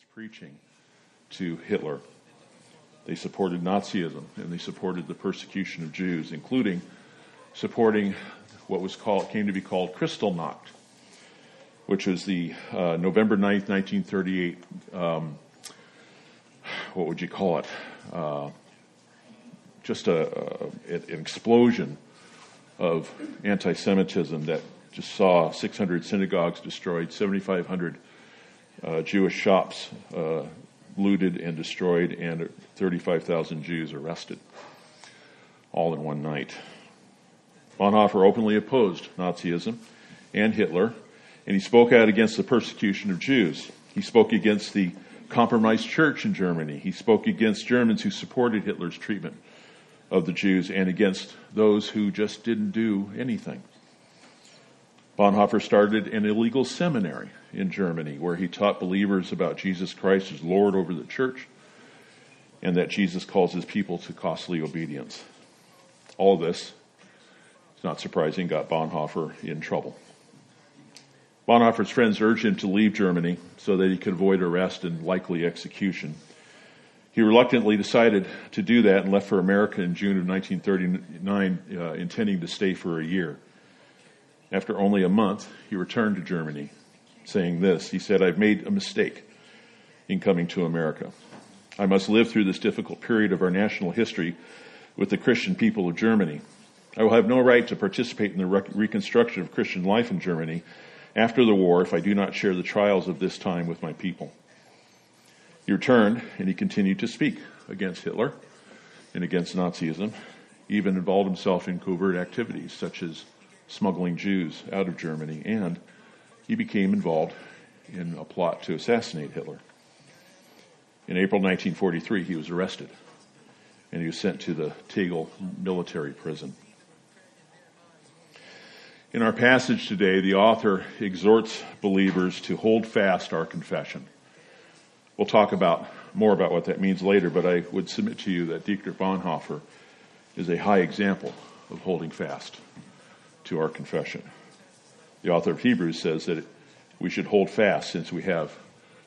its preaching to Hitler. They supported Nazism and they supported the persecution of Jews, including supporting what was called came to be called Kristallnacht, which was the uh, November 9th, 1938. Um, what would you call it? Uh, just a, a, an explosion of anti-Semitism that just saw 600 synagogues destroyed, 7,500 uh, Jewish shops uh, looted and destroyed, and 35,000 Jews arrested, all in one night. Bonhoeffer openly opposed Nazism and Hitler, and he spoke out against the persecution of Jews. He spoke against the compromised church in Germany. He spoke against Germans who supported Hitler's treatment of the Jews and against those who just didn't do anything. Bonhoeffer started an illegal seminary in Germany where he taught believers about Jesus Christ as Lord over the church and that Jesus calls his people to costly obedience. All this, it's not surprising, got Bonhoeffer in trouble. Bonhoeffer's friends urged him to leave Germany so that he could avoid arrest and likely execution. He reluctantly decided to do that and left for America in June of 1939, uh, intending to stay for a year. After only a month, he returned to Germany, saying this. He said, I've made a mistake in coming to America. I must live through this difficult period of our national history with the Christian people of Germany. I will have no right to participate in the reconstruction of Christian life in Germany after the war if I do not share the trials of this time with my people. He returned and he continued to speak against Hitler and against Nazism, even involved himself in covert activities such as smuggling Jews out of Germany, and he became involved in a plot to assassinate Hitler. In April 1943, he was arrested and he was sent to the Tegel military prison. In our passage today, the author exhorts believers to hold fast our confession. We'll talk about more about what that means later, but I would submit to you that Dietrich Bonhoeffer is a high example of holding fast to our confession. The author of Hebrews says that we should hold fast since we have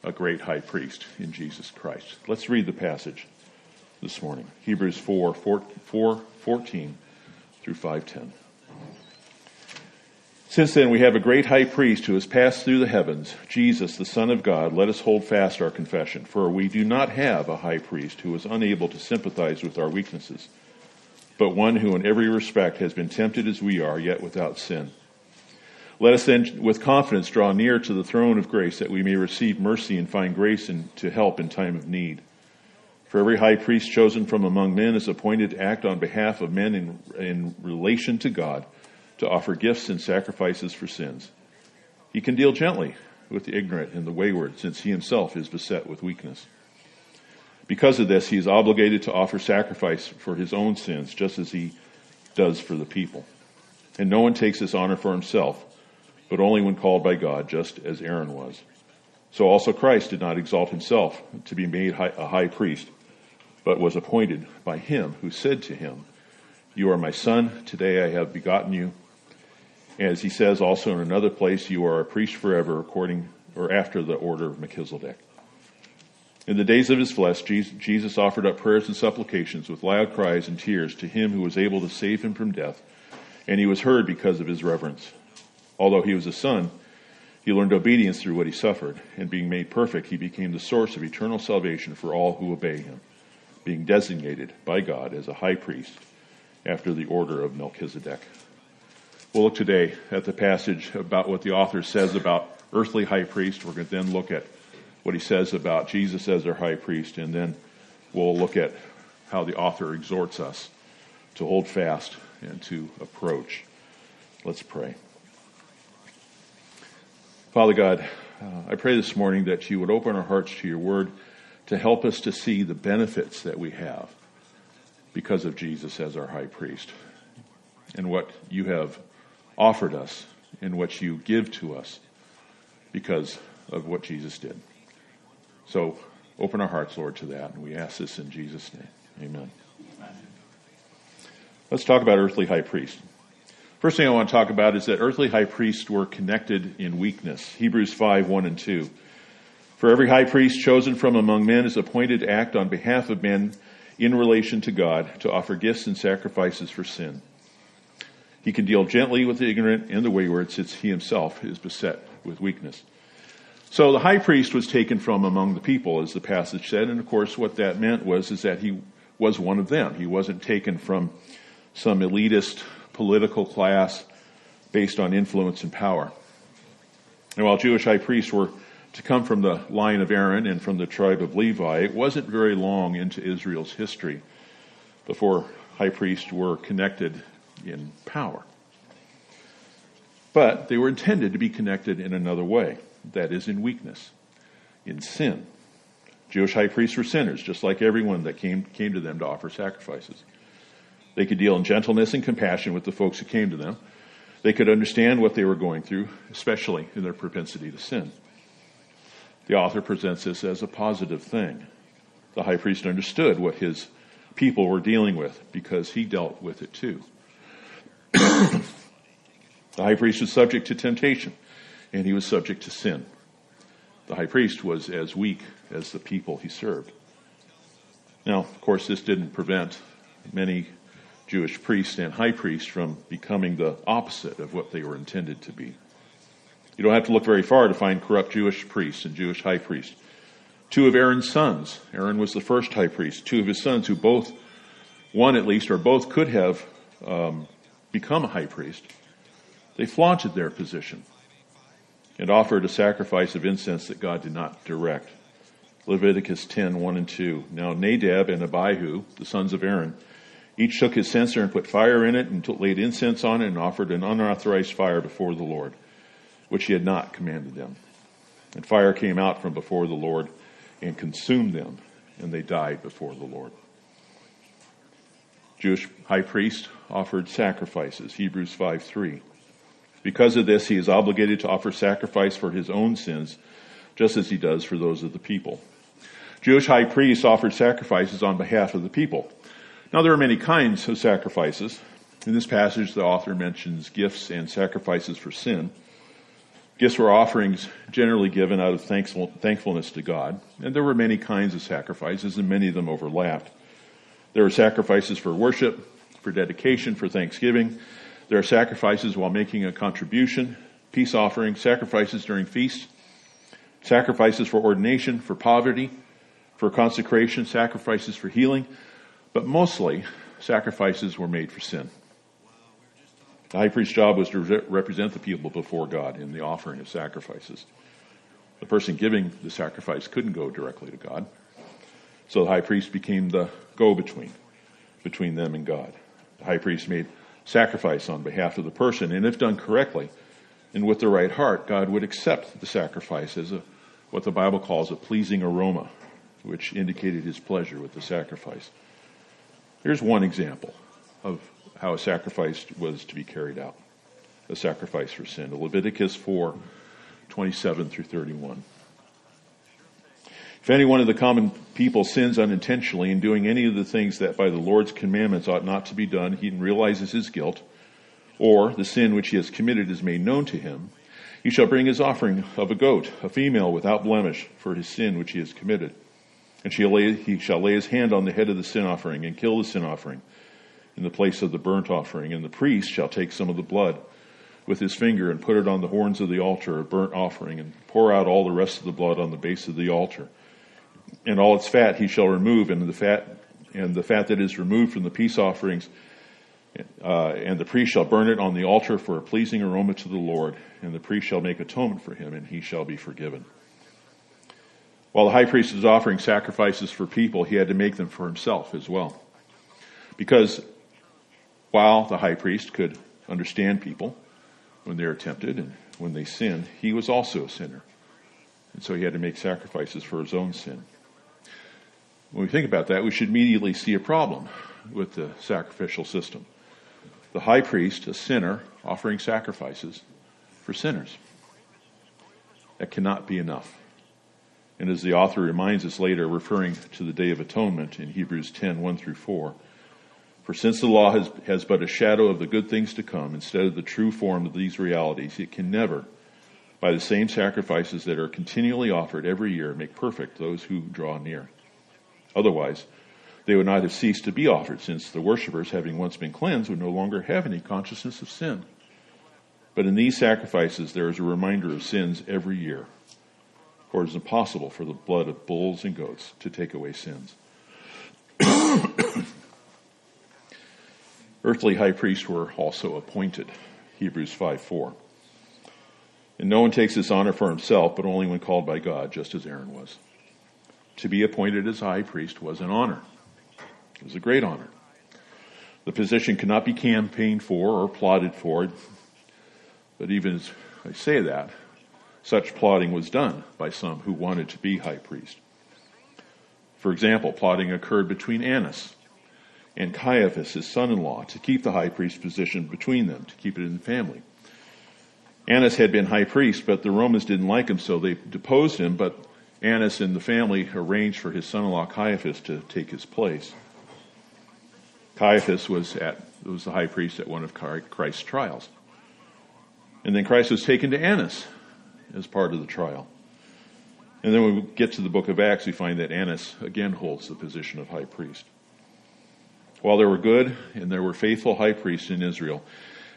a great high priest in Jesus Christ. Let's read the passage this morning. Hebrews 4, 4, 4 14 through 510. Since then we have a great high priest who has passed through the heavens, Jesus, the Son of God. Let us hold fast our confession, for we do not have a high priest who is unable to sympathize with our weaknesses, but one who in every respect has been tempted as we are, yet without sin. Let us then with confidence draw near to the throne of grace that we may receive mercy and find grace to help in time of need. For every high priest chosen from among men is appointed to act on behalf of men in, in relation to God to offer gifts and sacrifices for sins. He can deal gently with the ignorant and the wayward, since he himself is beset with weakness. Because of this, he is obligated to offer sacrifice for his own sins, just as he does for the people. And no one takes this honor for himself, but only when called by God, just as Aaron was. So also Christ did not exalt himself to be made a high priest, but was appointed by him who said to him, You are my son, today I have begotten you. As he says also in another place, you are a priest forever according or after the order of Melchizedek. In the days of his flesh, Jesus offered up prayers and supplications with loud cries and tears to him who was able to save him from death, and he was heard because of his reverence. Although he was a son, he learned obedience through what he suffered, and being made perfect, he became the source of eternal salvation for all who obey him, being designated by God as a high priest after the order of Melchizedek. We'll look today at the passage about what the author says about earthly high priest. We're going to then look at what he says about Jesus as our high priest, and then we'll look at how the author exhorts us to hold fast and to approach. Let's pray. Father God, uh, I pray this morning that you would open our hearts to your word to help us to see the benefits that we have because of Jesus as our high priest and what you have offered us and what you give to us because of what Jesus did. So open our hearts, Lord, to that. And we ask this in Jesus' name. Amen. Let's talk about earthly high priests. First thing I want to talk about is that earthly high priests were connected in weakness. Hebrews 5, 1 and 2. For every high priest chosen from among men is appointed to act on behalf of men in relation to God, to offer gifts and sacrifices for sin. He can deal gently with the ignorant and the wayward, since he himself is beset with weakness. So the high priest was taken from among the people, as the passage said, and of course what that meant was is that he was one of them. He wasn't taken from some elitist political class based on influence and power. And while Jewish high priests were to come from the line of Aaron and from the tribe of Levi, it wasn't very long into Israel's history before high priests were connected in power. But they were intended to be connected in another way, that is, in weakness, in sin. Jewish high priests were sinners, just like everyone that came, came to them to offer sacrifices. They could deal in gentleness and compassion with the folks who came to them. They could understand what they were going through, especially in their propensity to sin. The author presents this as a positive thing. The high priest understood what his people were dealing with because he dealt with it too. the high priest was subject to temptation and he was subject to sin. The high priest was as weak as the people he served. Now, of course, this didn't prevent many Jewish priests and high priests from becoming the opposite of what they were intended to be. You don't have to look very far to find corrupt Jewish priests and Jewish high priests. Two of Aaron's sons, Aaron was the first high priest, two of his sons who both, one at least, or both could have um, become a high priest, they flaunted their position and offered a sacrifice of incense that God did not direct. Leviticus 10, 1 and 2. Now Nadab and Abihu, the sons of Aaron, each took his censer and put fire in it and laid incense on it and offered an unauthorized fire before the Lord which he had not commanded them. And fire came out from before the Lord and consumed them, and they died before the Lord. Jewish high priest offered sacrifices, Hebrews 5 3. Because of this, he is obligated to offer sacrifice for his own sins, just as he does for those of the people. Jewish high priests offered sacrifices on behalf of the people. Now, there are many kinds of sacrifices. In this passage, the author mentions gifts and sacrifices for sin. Gifts were offerings generally given out of thankfulness to God, and there were many kinds of sacrifices, and many of them overlapped. There were sacrifices for worship, for dedication, for thanksgiving. There are sacrifices while making a contribution, peace offerings, sacrifices during feasts, sacrifices for ordination, for poverty, for consecration, sacrifices for healing, but mostly sacrifices were made for sin. The high priest's job was to represent the people before God in the offering of sacrifices. The person giving the sacrifice couldn't go directly to God. So the high priest became the go between, between them and God. The high priest made sacrifice on behalf of the person, and if done correctly and with the right heart, God would accept the sacrifice as a, what the Bible calls a pleasing aroma, which indicated his pleasure with the sacrifice. Here's one example of how a sacrifice was to be carried out. A sacrifice for sin. Leviticus 4, 27 through 31. If any one of the common people sins unintentionally in doing any of the things that by the Lord's commandments ought not to be done, he realizes his guilt, or the sin which he has committed is made known to him, he shall bring his offering of a goat, a female without blemish, for his sin which he has committed. And he shall lay his hand on the head of the sin offering and kill the sin offering in the place of the burnt offering, and the priest shall take some of the blood with his finger and put it on the horns of the altar of burnt offering, and pour out all the rest of the blood on the base of the altar. And all its fat he shall remove, and the fat and the fat that is removed from the peace offerings, uh, and the priest shall burn it on the altar for a pleasing aroma to the Lord, and the priest shall make atonement for him, and he shall be forgiven. While the high priest was offering sacrifices for people, he had to make them for himself as well. Because while the high priest could understand people when they are tempted and when they sin, he was also a sinner. And so he had to make sacrifices for his own sin. When we think about that, we should immediately see a problem with the sacrificial system. The high priest, a sinner, offering sacrifices for sinners. That cannot be enough. And as the author reminds us later, referring to the Day of Atonement in Hebrews 10 1 through 4, for since the law has, has but a shadow of the good things to come instead of the true form of these realities, it can never, by the same sacrifices that are continually offered every year make perfect those who draw near. Otherwise, they would not have ceased to be offered, since the worshippers, having once been cleansed, would no longer have any consciousness of sin. But in these sacrifices, there is a reminder of sins every year. For it is impossible for the blood of bulls and goats to take away sins. Earthly high priests were also appointed. Hebrews 5 4. And no one takes this honor for himself, but only when called by God, just as Aaron was. To be appointed as high priest was an honor. It was a great honor. The position cannot be campaigned for or plotted for, but even as I say that, such plotting was done by some who wanted to be high priest. For example, plotting occurred between Annas and Caiaphas, his son-in-law, to keep the high priest position between them, to keep it in the family. Annas had been high priest, but the Romans didn't like him, so they deposed him, but Annas and the family arranged for his son-in-law Caiaphas to take his place. Caiaphas was at was the high priest at one of Christ's trials. And then Christ was taken to Annas as part of the trial. And then when we get to the book of Acts, we find that Annas again holds the position of high priest. While there were good and there were faithful high priests in Israel,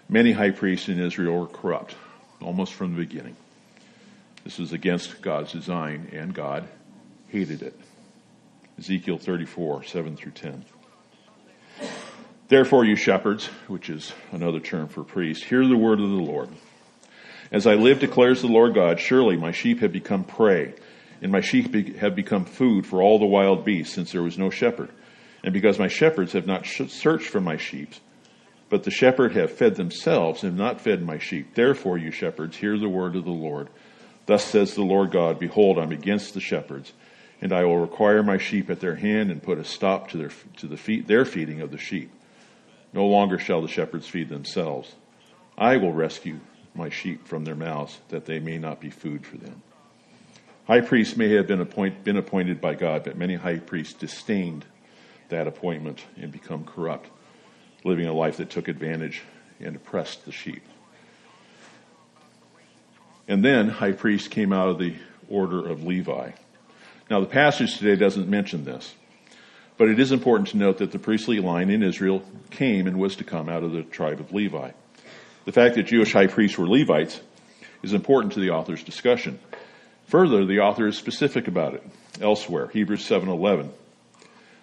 many high priests in Israel were corrupt, almost from the beginning. This was against God's design, and God hated it. Ezekiel 34, 7 through 10. Therefore, you shepherds, which is another term for priests, hear the word of the Lord. As I live, declares the Lord God, surely my sheep have become prey, and my sheep have become food for all the wild beasts, since there was no shepherd. And because my shepherds have not searched for my sheep, but the shepherd have fed themselves and not fed my sheep. Therefore, you shepherds, hear the word of the Lord. Thus says the Lord God, Behold, I'm against the shepherds, and I will require my sheep at their hand and put a stop to their, to the feet, their feeding of the sheep. No longer shall the shepherds feed themselves. I will rescue my sheep from their mouths, that they may not be food for them. High priests may have been, appoint, been appointed by God, but many high priests disdained that appointment and become corrupt, living a life that took advantage and oppressed the sheep. And then high priest came out of the order of Levi. Now the passage today doesn't mention this, but it is important to note that the priestly line in Israel came and was to come out of the tribe of Levi. The fact that Jewish high priests were Levites is important to the author's discussion. Further, the author is specific about it elsewhere, Hebrews 7:11.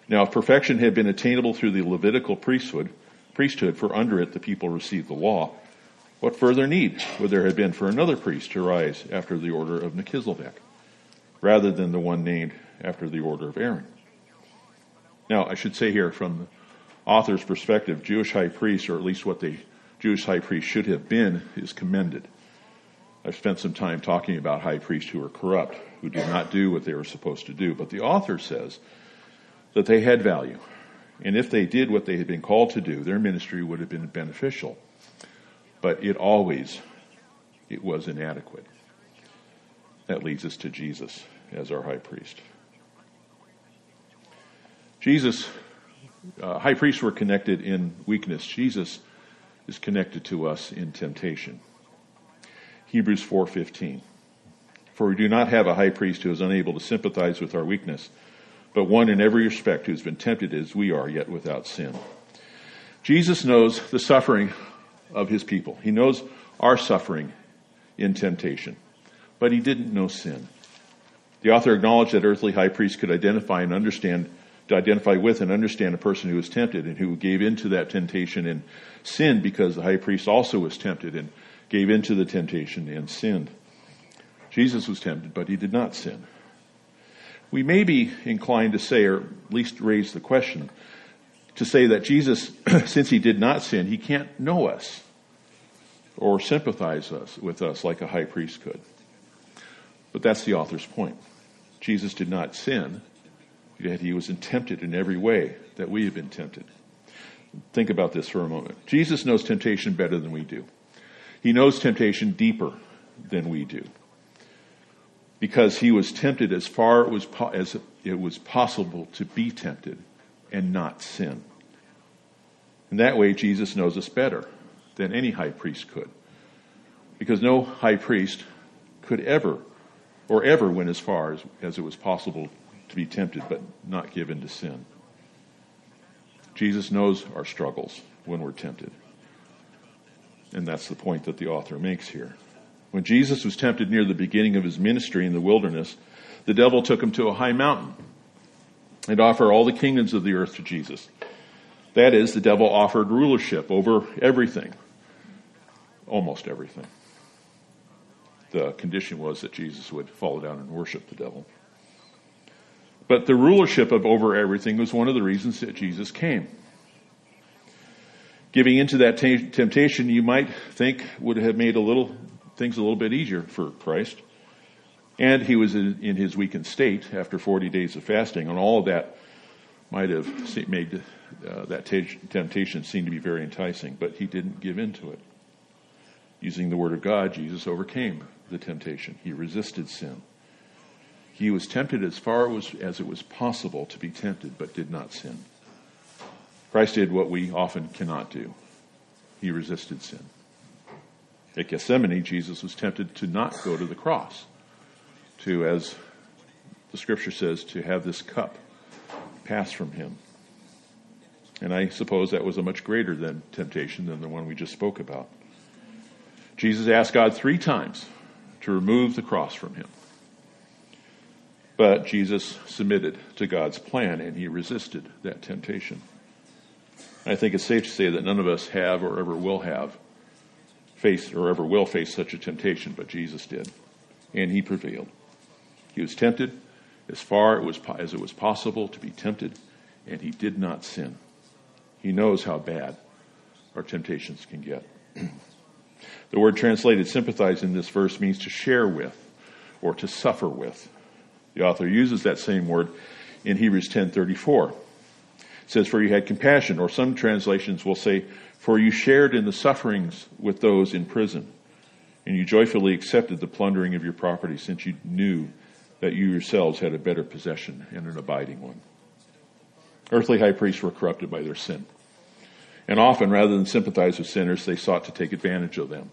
Now, if perfection had been attainable through the Levitical priesthood, priesthood, for under it the people received the law, what further need would there have been for another priest to rise after the order of Melchizedek, rather than the one named after the order of Aaron? Now, I should say here, from the author's perspective, Jewish high priests, or at least what the Jewish high priest should have been, is commended. I've spent some time talking about high priests who are corrupt, who did not do what they were supposed to do. But the author says that they had value. And if they did what they had been called to do, their ministry would have been beneficial but it always it was inadequate. That leads us to Jesus as our high priest. Jesus, uh, high priests were connected in weakness. Jesus is connected to us in temptation. Hebrews 4:15. For we do not have a high priest who is unable to sympathize with our weakness, but one in every respect who has been tempted as we are, yet without sin. Jesus knows the suffering of his people. He knows our suffering in temptation, but he didn't know sin. The author acknowledged that earthly high priests could identify and understand, to identify with and understand a person who was tempted and who gave into that temptation and sinned because the high priest also was tempted and gave into the temptation and sinned. Jesus was tempted, but he did not sin. We may be inclined to say, or at least raise the question, to say that Jesus, since he did not sin, he can't know us or sympathize us, with us like a high priest could. But that's the author's point. Jesus did not sin, yet he was tempted in every way that we have been tempted. Think about this for a moment. Jesus knows temptation better than we do. He knows temptation deeper than we do. Because he was tempted as far as it was possible to be tempted and not sin. In that way, Jesus knows us better than any high priest could. Because no high priest could ever or ever went as far as, as it was possible to be tempted but not given to sin. Jesus knows our struggles when we're tempted. And that's the point that the author makes here. When Jesus was tempted near the beginning of his ministry in the wilderness, the devil took him to a high mountain and offered all the kingdoms of the earth to Jesus. That is, the devil offered rulership over everything, almost everything. The condition was that Jesus would fall down and worship the devil. But the rulership of over everything was one of the reasons that Jesus came. Giving into that t- temptation, you might think, would have made a little things a little bit easier for Christ. And he was in, in his weakened state after 40 days of fasting, and all of that might have made uh, that t- temptation seem to be very enticing, but he didn't give in to it. Using the Word of God, Jesus overcame the temptation. He resisted sin. He was tempted as far as it was possible to be tempted, but did not sin. Christ did what we often cannot do. He resisted sin. At Gethsemane, Jesus was tempted to not go to the cross, to, as the scripture says, to have this cup pass from him. And I suppose that was a much greater than temptation than the one we just spoke about. Jesus asked God three times to remove the cross from him. But Jesus submitted to God's plan and he resisted that temptation. I think it's safe to say that none of us have or ever will have faced or ever will face such a temptation, but Jesus did. And he prevailed. He was tempted as far as it was possible to be tempted, and he did not sin. He knows how bad our temptations can get. the word translated sympathize in this verse means to share with or to suffer with. The author uses that same word in Hebrews 10:34. It says for you had compassion or some translations will say for you shared in the sufferings with those in prison and you joyfully accepted the plundering of your property since you knew that you yourselves had a better possession and an abiding one. Earthly high priests were corrupted by their sin. And often, rather than sympathize with sinners, they sought to take advantage of them,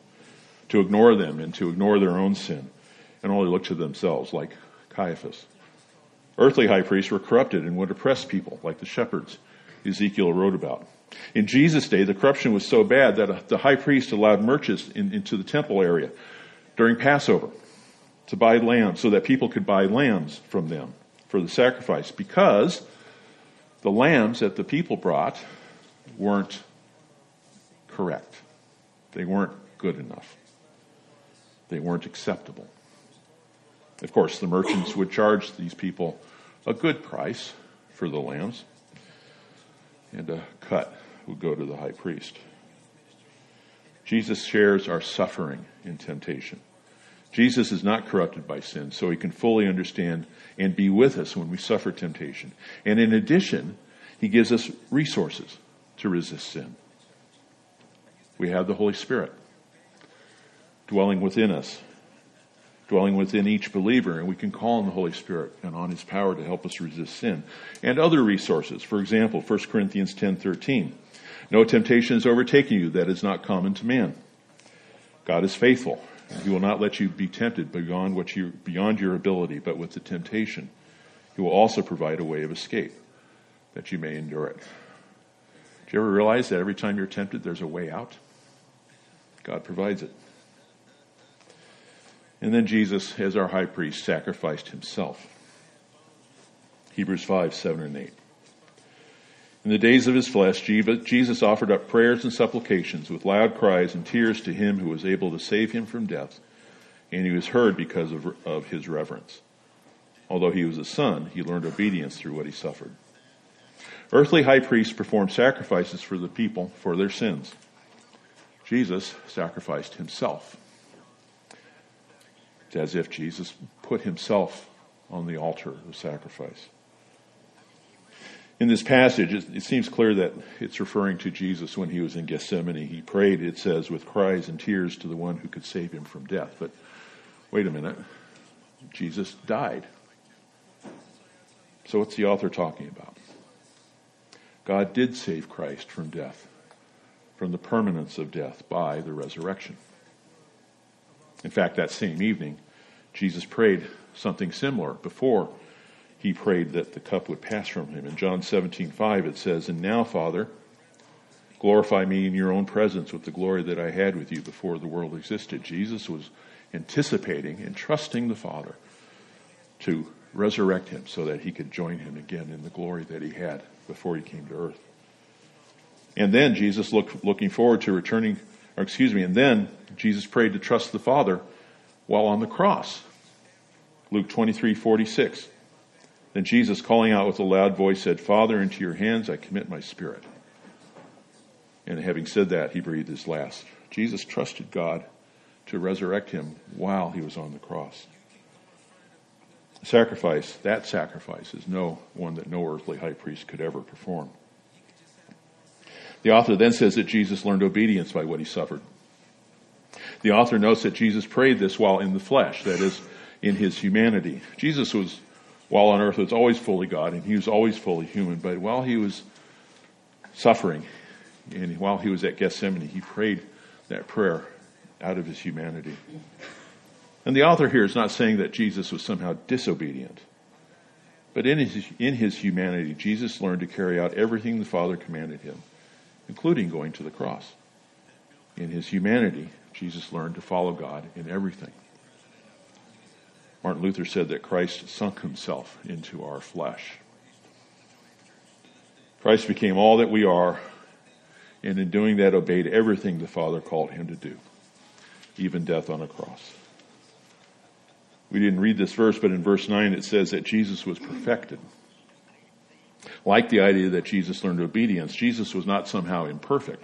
to ignore them and to ignore their own sin, and only look to themselves, like Caiaphas. Earthly high priests were corrupted and would oppress people, like the shepherds Ezekiel wrote about. In Jesus' day, the corruption was so bad that uh, the high priest allowed merchants in, into the temple area during Passover to buy lambs so that people could buy lambs from them for the sacrifice because the lambs that the people brought weren't correct. They weren't good enough. They weren't acceptable. Of course, the merchants would charge these people a good price for the lambs, and a cut would go to the high priest. Jesus shares our suffering in temptation. Jesus is not corrupted by sin, so he can fully understand and be with us when we suffer temptation. And in addition, he gives us resources to resist sin. We have the Holy Spirit dwelling within us, dwelling within each believer, and we can call on the Holy Spirit and on his power to help us resist sin. And other resources. For example, 1 Corinthians 10:13. No temptation has overtaken you that is not common to man. God is faithful he will not let you be tempted beyond what you beyond your ability, but with the temptation, he will also provide a way of escape that you may endure it. Do you ever realize that every time you're tempted, there's a way out? God provides it. And then Jesus, as our high priest, sacrificed himself. Hebrews 5, 7, and 8. In the days of his flesh, Jesus offered up prayers and supplications with loud cries and tears to him who was able to save him from death, and he was heard because of, of his reverence. Although he was a son, he learned obedience through what he suffered. Earthly high priests performed sacrifices for the people for their sins. Jesus sacrificed himself. It's as if Jesus put himself on the altar of sacrifice. In this passage, it, seems clear that it's referring to Jesus when he was in Gethsemane. He prayed, it says, with cries and tears to the one who could save him from death. But wait a minute. Jesus died. So what's the author talking about? God did save Christ from death, from the permanence of death by the resurrection. In fact, that same evening, Jesus prayed something similar before he prayed that the cup would pass from him. In John 17, 5, it says, And now, Father, glorify me in your own presence with the glory that I had with you before the world existed. Jesus was anticipating and trusting the Father to resurrect him so that he could join him again in the glory that he had before he came to earth. And then Jesus looked, looking forward to returning, or excuse me, and then Jesus prayed to trust the Father while on the cross. Luke 23, 46. Then Jesus, calling out with a loud voice, said, Father, into your hands I commit my spirit. And having said that, he breathed his last. Jesus trusted God to resurrect him while he was on the cross. Sacrifice, that sacrifice is no one that no earthly high priest could ever perform. The author then says that Jesus learned obedience by what he suffered. The author notes that Jesus prayed this while in the flesh, that is, in his humanity. Jesus was, while on earth, was always fully God and he was always fully human, but while he was suffering and while he was at Gethsemane, he prayed that prayer out of his humanity. And the author here is not saying that Jesus was somehow disobedient. But in his, in his humanity, Jesus learned to carry out everything the Father commanded him, including going to the cross. In his humanity, Jesus learned to follow God in everything. Martin Luther said that Christ sunk himself into our flesh. Christ became all that we are, and in doing that obeyed everything the Father called him to do, even death on a cross. We didn't read this verse, but in verse 9 it says that Jesus was perfected. Like the idea that Jesus learned obedience, Jesus was not somehow imperfect.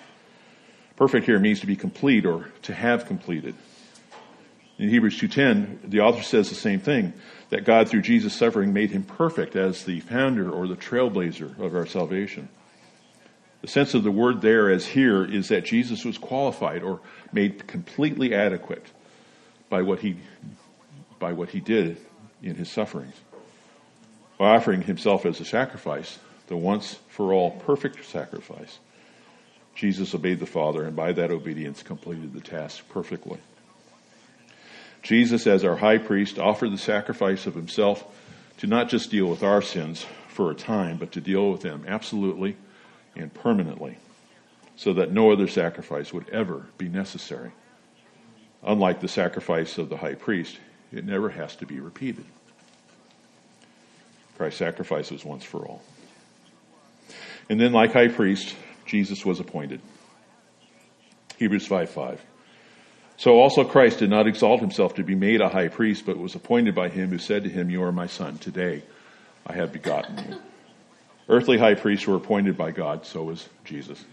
Perfect here means to be complete or to have completed. In Hebrews 2.10, the author says the same thing, that God through Jesus' suffering made him perfect as the founder or the trailblazer of our salvation. The sense of the word there as here is that Jesus was qualified or made completely adequate by what he by what he did in his sufferings. By offering himself as a sacrifice, the once for all perfect sacrifice, Jesus obeyed the Father and by that obedience completed the task perfectly. Jesus, as our high priest, offered the sacrifice of himself to not just deal with our sins for a time, but to deal with them absolutely and permanently, so that no other sacrifice would ever be necessary. Unlike the sacrifice of the high priest, it never has to be repeated. Christ's sacrifice was once for all. And then, like high priest, Jesus was appointed. Hebrews 5 5. So also Christ did not exalt himself to be made a high priest, but was appointed by him who said to him, You are my son. Today I have begotten you. Earthly high priests were appointed by God, so was Jesus.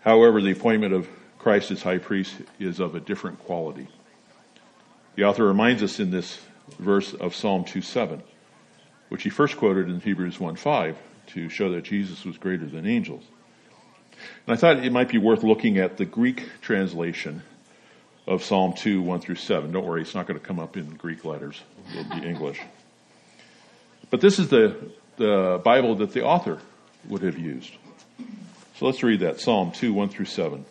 However, the appointment of Christ as high priest is of a different quality. The author reminds us in this verse of Psalm 2:7, which he first quoted in Hebrews 1:5 to show that Jesus was greater than angels. And I thought it might be worth looking at the Greek translation of Psalm 2, 1 through 7. Don't worry, it's not going to come up in Greek letters. It'll be English. But this is the, the Bible that the author would have used. So let's read that. Psalm 2, 1 through 7.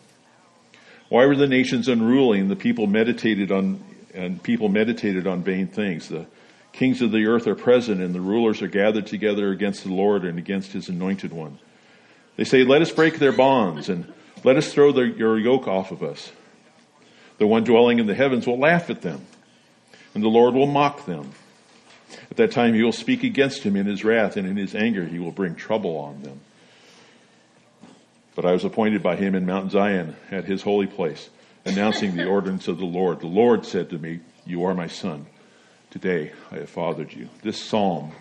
Why were the nations unruly and the people meditated on and people meditated on vain things. The kings of the earth are present and the rulers are gathered together against the Lord and against his anointed one. They say, let us break their bonds and let us throw their, your yoke off of us. The one dwelling in the heavens will laugh at them and the Lord will mock them. At that time he will speak against him in his wrath and in his anger he will bring trouble on them. But I was appointed by him in Mount Zion at his holy place announcing the ordinance of the Lord. The Lord said to me, You are my son. Today I have fathered you. This psalm,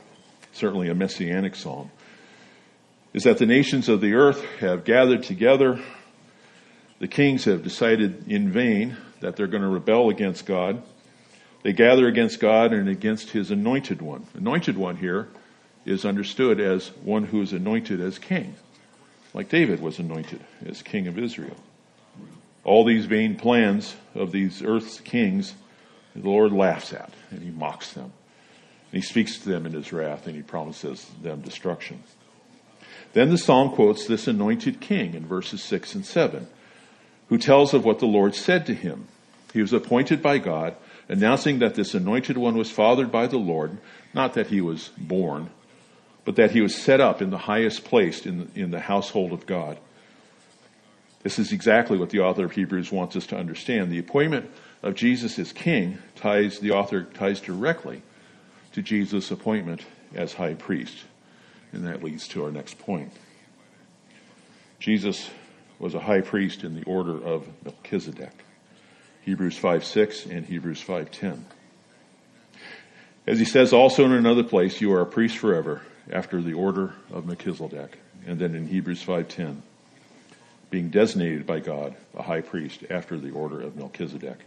certainly a messianic psalm, is that the nations of the earth have gathered together. The kings have decided in vain that they're going to rebel against God. They gather against God and against his anointed one. Anointed one here is understood as one who is anointed as king, like David was anointed as king of Israel all these vain plans of these earth's kings, the Lord laughs at and he mocks them. And he speaks to them in his wrath and he promises them destruction. Then the psalm quotes this anointed king in verses 6 and 7, who tells of what the Lord said to him. He was appointed by God announcing that this anointed one was fathered by the Lord, not that he was born, but that he was set up in the highest place in in the household of God. This is exactly what the author of Hebrews wants us to understand. The appointment of Jesus as king ties, the author ties directly to Jesus' appointment as high priest. And that leads to our next point. Jesus was a high priest in the order of Melchizedek. Hebrews 5 6 and Hebrews 5 10. As he says also in another place, you are a priest forever after the order of Melchizedek. And then in Hebrews 5:10, being designated by God a high priest after the order of Melchizedek.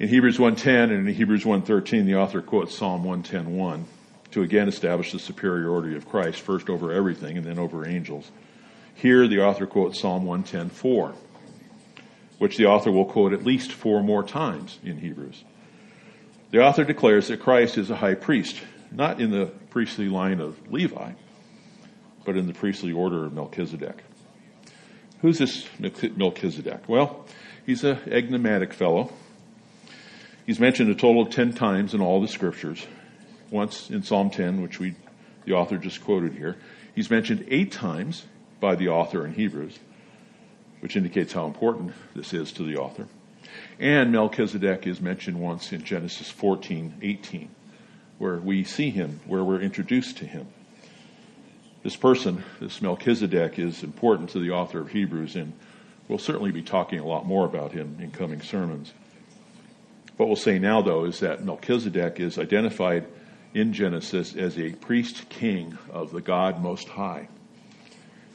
In Hebrews 1:10 and in Hebrews 1:13, the author quotes Psalm 110:1 to again establish the superiority of Christ first over everything and then over angels. Here the author quotes Psalm 110:4, which the author will quote at least four more times in Hebrews. The author declares that Christ is a high priest, not in the priestly line of Levi, but in the priestly order of Melchizedek. Who's this Melchizedek? Well, he's an enigmatic fellow. He's mentioned a total of ten times in all the scriptures. Once in Psalm 10, which we, the author just quoted here. He's mentioned eight times by the author in Hebrews, which indicates how important this is to the author. And Melchizedek is mentioned once in Genesis 14, 18, where we see him, where we're introduced to him. This person, this Melchizedek, is important to the author of Hebrews, and we'll certainly be talking a lot more about him in coming sermons. What we'll say now, though, is that Melchizedek is identified in Genesis as a priest king of the God Most High.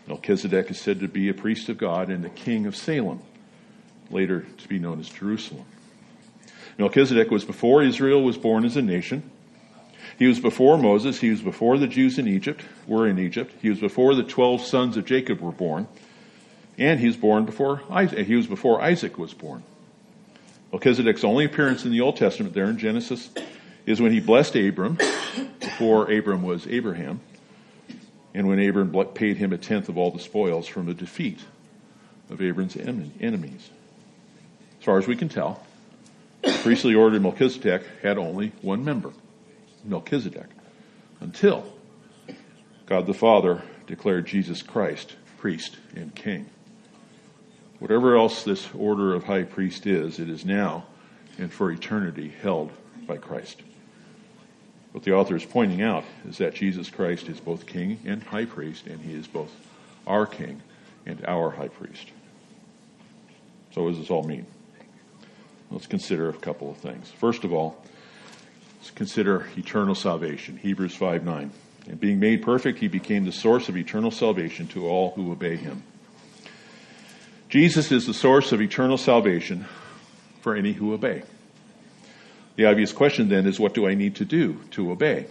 Melchizedek is said to be a priest of God and the king of Salem later to be known as Jerusalem. Melchizedek was before Israel was born as a nation. He was before Moses. He was before the Jews in Egypt were in Egypt. He was before the twelve sons of Jacob were born. And he was born before Isaac. He was before Isaac was born. Melchizedek's only appearance in the Old Testament there in Genesis is when he blessed Abram before Abram was Abraham and when Abram paid him a tenth of all the spoils from the defeat of Abram's enemies. As far as we can tell, the priestly order of Melchizedek had only one member, Melchizedek, until God the Father declared Jesus Christ priest and king. Whatever else this order of high priest is, it is now and for eternity held by Christ. What the author is pointing out is that Jesus Christ is both king and high priest, and he is both our king and our high priest. So, what does this all mean? Let's consider a couple of things. First of all, let's consider eternal salvation. Hebrews 5 9. And being made perfect, he became the source of eternal salvation to all who obey him. Jesus is the source of eternal salvation for any who obey. The obvious question then is what do I need to do to obey?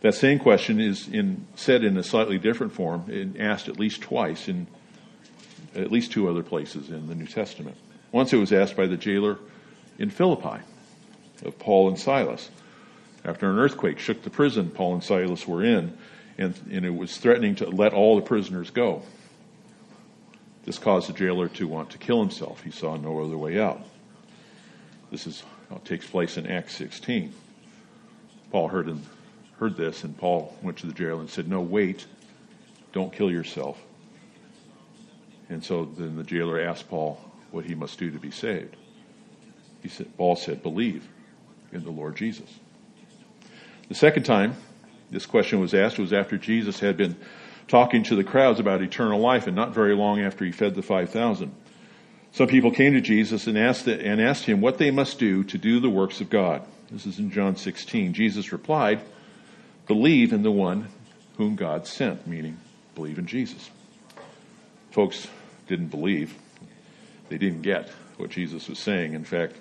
That same question is in, said in a slightly different form and asked at least twice in at least two other places in the New Testament. Once it was asked by the jailer in Philippi of Paul and Silas. After an earthquake shook the prison Paul and Silas were in, and, and it was threatening to let all the prisoners go. This caused the jailer to want to kill himself. He saw no other way out. This is it takes place in Acts 16. Paul heard, heard this, and Paul went to the jailer and said, No, wait, don't kill yourself. And so then the jailer asked Paul, what he must do to be saved. He said, Paul said, believe in the Lord Jesus. The second time this question was asked was after Jesus had been talking to the crowds about eternal life and not very long after he fed the 5,000. Some people came to Jesus and asked, and asked him what they must do to do the works of God. This is in John 16. Jesus replied, believe in the one whom God sent, meaning believe in Jesus. Folks didn't believe they didn't get what Jesus was saying. In fact,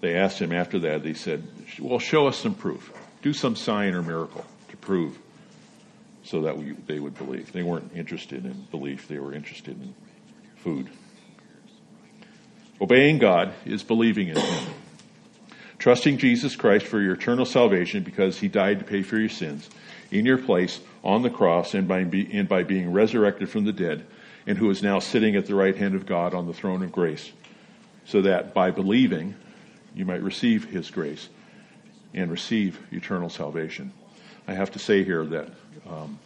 they asked him after that, they said, Well, show us some proof. Do some sign or miracle to prove so that we, they would believe. They weren't interested in belief, they were interested in food. Obeying God is believing in Him. Trusting Jesus Christ for your eternal salvation because He died to pay for your sins in your place on the cross and by, be, and by being resurrected from the dead and who is now sitting at the right hand of God on the throne of grace, so that by believing you might receive His grace and receive eternal salvation. I have to say here that um,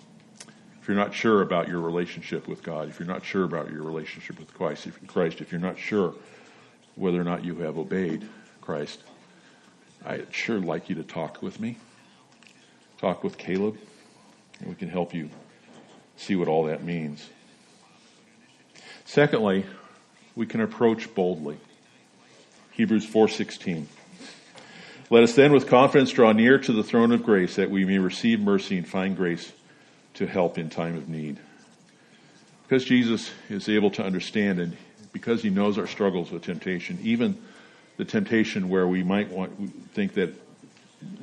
if you're not sure about your relationship with God, if you're not sure about your relationship with Christ, if, Christ, if you're not sure whether or not you have obeyed Christ, I'd sure like you to talk with me. Talk with Caleb, and we can help you see what all that means. Secondly, we can approach boldly. Hebrews 4:16. Let us then with confidence draw near to the throne of grace that we may receive mercy and find grace to help in time of need. Because Jesus is able to understand and because he knows our struggles with temptation, even the temptation where we might want, think that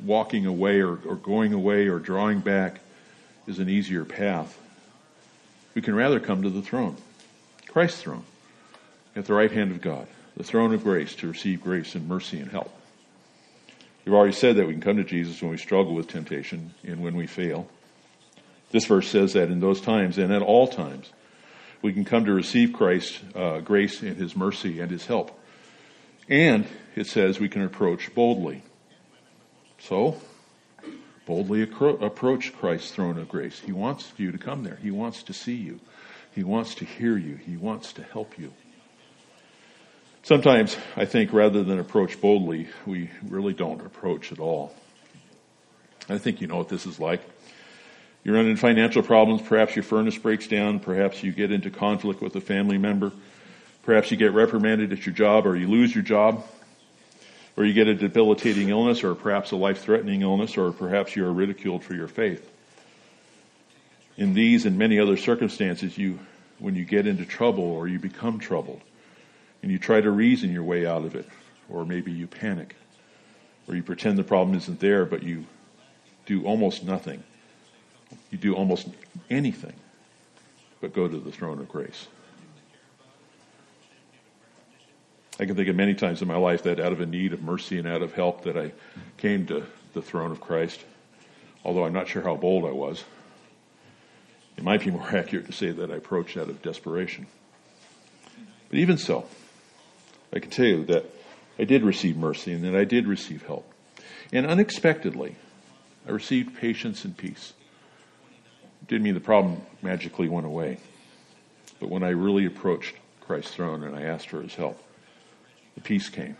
walking away or, or going away or drawing back is an easier path, we can rather come to the throne, Christ's throne, at the right hand of God, the throne of grace to receive grace and mercy and help. We've already said that we can come to Jesus when we struggle with temptation and when we fail. This verse says that in those times and at all times, we can come to receive Christ's uh, grace and His mercy and His help. And it says we can approach boldly. So, boldly approach Christ's throne of grace. He wants you to come there. He wants to see you. He wants to hear you. He wants to help you. Sometimes I think rather than approach boldly, we really don't approach at all. I think you know what this is like. You run into financial problems, perhaps your furnace breaks down, perhaps you get into conflict with a family member, perhaps you get reprimanded at your job or you lose your job, or you get a debilitating illness or perhaps a life-threatening illness, or perhaps you are ridiculed for your faith. In these and many other circumstances, you, when you get into trouble or you become troubled, and you try to reason your way out of it, or maybe you panic, or you pretend the problem isn't there, but you do almost nothing. You do almost anything but go to the throne of grace. I can think of many times in my life that out of a need of mercy and out of help that I came to the throne of Christ, although I'm not sure how bold I was. It might be more accurate to say that I approached out of desperation. But even so, I can tell you that I did receive mercy and that I did receive help. And unexpectedly, I received patience and peace. It didn't mean the problem magically went away. But when I really approached Christ's throne and I asked for his help, the peace came.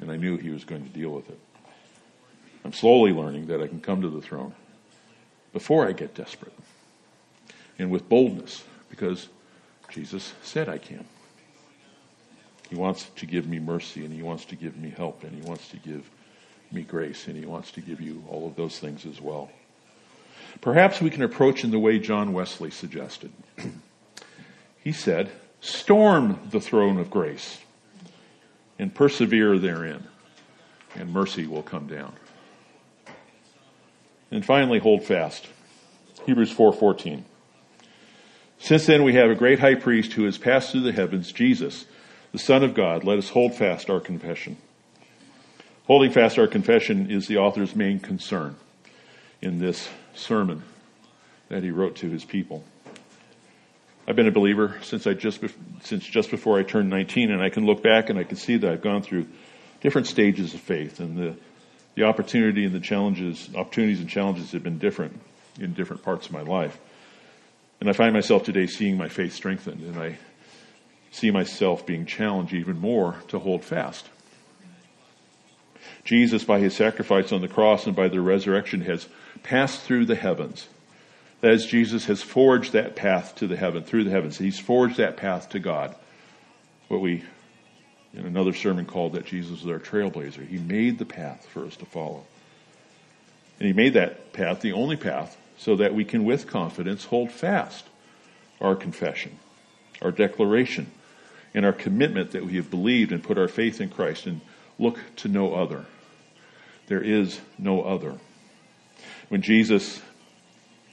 And I knew he was going to deal with it. I'm slowly learning that I can come to the throne before I get desperate and with boldness because Jesus said I can. He wants to give me mercy and he wants to give me help and he wants to give me grace and he wants to give you all of those things as well. Perhaps we can approach in the way John Wesley suggested. he said, storm the throne of grace and persevere therein and mercy will come down. And finally, hold fast. Hebrews 4:14. Since then we have a great high priest who has passed through the heavens, Jesus, the Son of God, let us hold fast our confession. Holding fast our confession is the author's main concern in this sermon that he wrote to his people. I've been a believer since I just since just before I turned 19, and I can look back and I can see that I've gone through different stages of faith, and the the opportunity and the challenges, opportunities and challenges have been different in different parts of my life. And I find myself today seeing my faith strengthened, and I see myself being challenged even more to hold fast. Jesus, by his sacrifice on the cross and by the resurrection, has passed through the heavens. That is, Jesus has forged that path to the heaven, through the heavens. He's forged that path to God. What we, in another sermon, called that Jesus is our trailblazer. He made the path for us to follow. And he made that path the only path so that we can, with confidence, hold fast our confession, our declaration, and our commitment that we have believed and put our faith in Christ and look to no other. There is no other. When Jesus,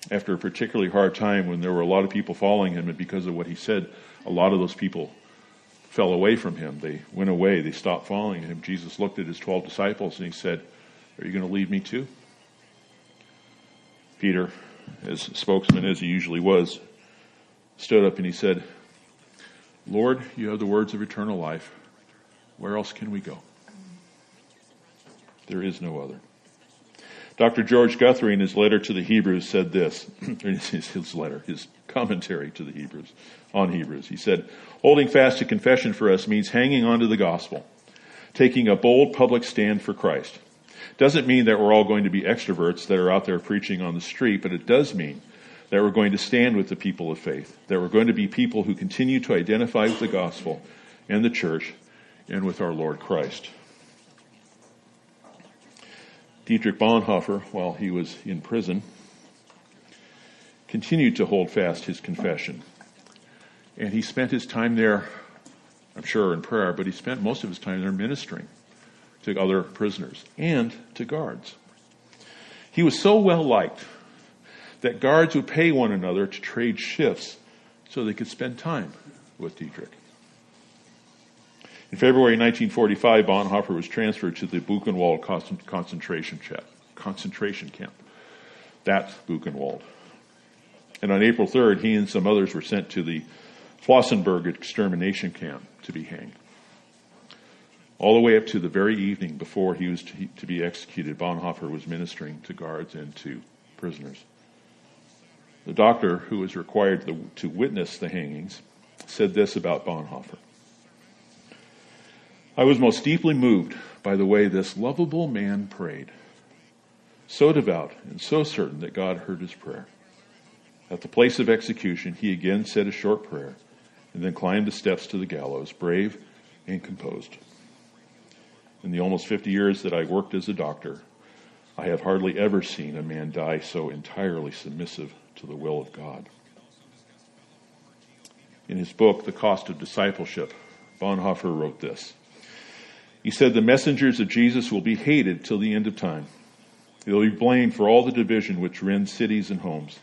after a particularly hard time, when there were a lot of people following him, and because of what he said, a lot of those people fell away from him. They went away. They stopped following him. Jesus looked at his 12 disciples and he said, Are you going to leave me too? Peter, as spokesman as he usually was, stood up and he said, Lord, you have the words of eternal life. Where else can we go? There is no other. Dr. George Guthrie, in his letter to the Hebrews, said this his letter, his commentary to the Hebrews, on Hebrews. He said, Holding fast to confession for us means hanging on to the gospel, taking a bold public stand for Christ. Doesn't mean that we're all going to be extroverts that are out there preaching on the street, but it does mean that we're going to stand with the people of faith, that we're going to be people who continue to identify with the gospel and the church and with our Lord Christ. Dietrich Bonhoeffer, while he was in prison, continued to hold fast his confession. And he spent his time there, I'm sure, in prayer, but he spent most of his time there ministering to other prisoners and to guards. He was so well liked that guards would pay one another to trade shifts so they could spend time with Dietrich. In February 1945, Bonhoeffer was transferred to the Buchenwald concentration camp. That's Buchenwald. And on April 3rd, he and some others were sent to the Flossenburg extermination camp to be hanged. All the way up to the very evening before he was to be executed, Bonhoeffer was ministering to guards and to prisoners. The doctor who was required to witness the hangings said this about Bonhoeffer. I was most deeply moved by the way this lovable man prayed. So devout and so certain that God heard his prayer. At the place of execution, he again said a short prayer and then climbed the steps to the gallows, brave and composed. In the almost 50 years that I worked as a doctor, I have hardly ever seen a man die so entirely submissive to the will of God. In his book, The Cost of Discipleship, Bonhoeffer wrote this. He said, The messengers of Jesus will be hated till the end of time. They'll be blamed for all the division which rends cities and homes.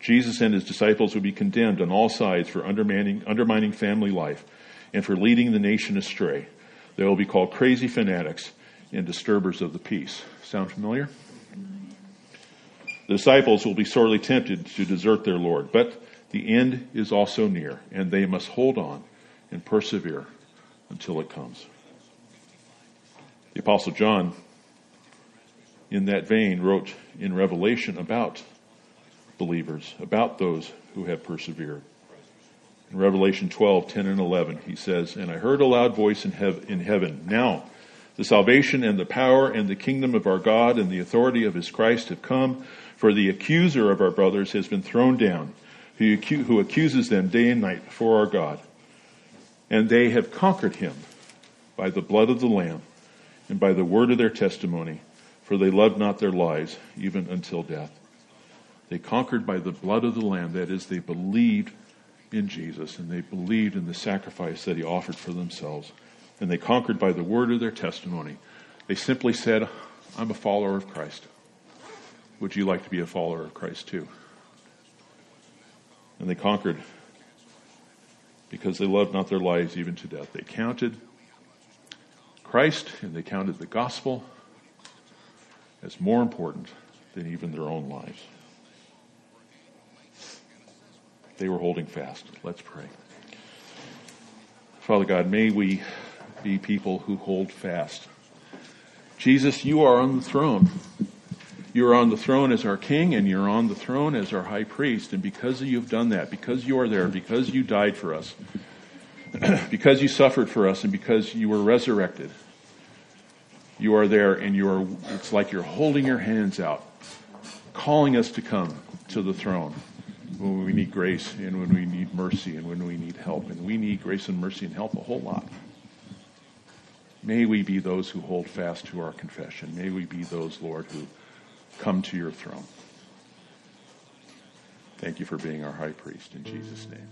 Jesus and his disciples will be condemned on all sides for undermining, undermining family life and for leading the nation astray. They will be called crazy fanatics and disturbers of the peace. Sound familiar? The disciples will be sorely tempted to desert their Lord, but the end is also near, and they must hold on and persevere until it comes. The Apostle John, in that vein, wrote in Revelation about believers, about those who have persevered. In Revelation 12, 10 and 11, he says, And I heard a loud voice in, hev- in heaven. Now, the salvation and the power and the kingdom of our God and the authority of his Christ have come, for the accuser of our brothers has been thrown down, who, accuses them day and night before our God. And they have conquered him by the blood of the Lamb and by the word of their testimony, for they loved not their lives even until death. They conquered by the blood of the Lamb, that is, they believed in Jesus and they believed in the sacrifice that he offered for themselves. And they conquered by the word of their testimony. They simply said, I'm a follower of Christ. Would you like to be a follower of Christ too? And they conquered because they loved not their lives even to death. They counted Christ and they counted the gospel as more important than even their own lives. They were holding fast. Let's pray. Father God, may we be people who hold fast. Jesus, you are on the throne. You are on the throne as our king and you're on the throne as our high priest. And because you've done that, because you are there, because you died for us, because you suffered for us and because you were resurrected, you are there and you are, it's like you're holding your hands out, calling us to come to the throne when we need grace and when we need mercy and when we need help. And we need grace and mercy and help a whole lot. May we be those who hold fast to our confession. May we be those, Lord, who come to your throne. Thank you for being our high priest. In Jesus' name.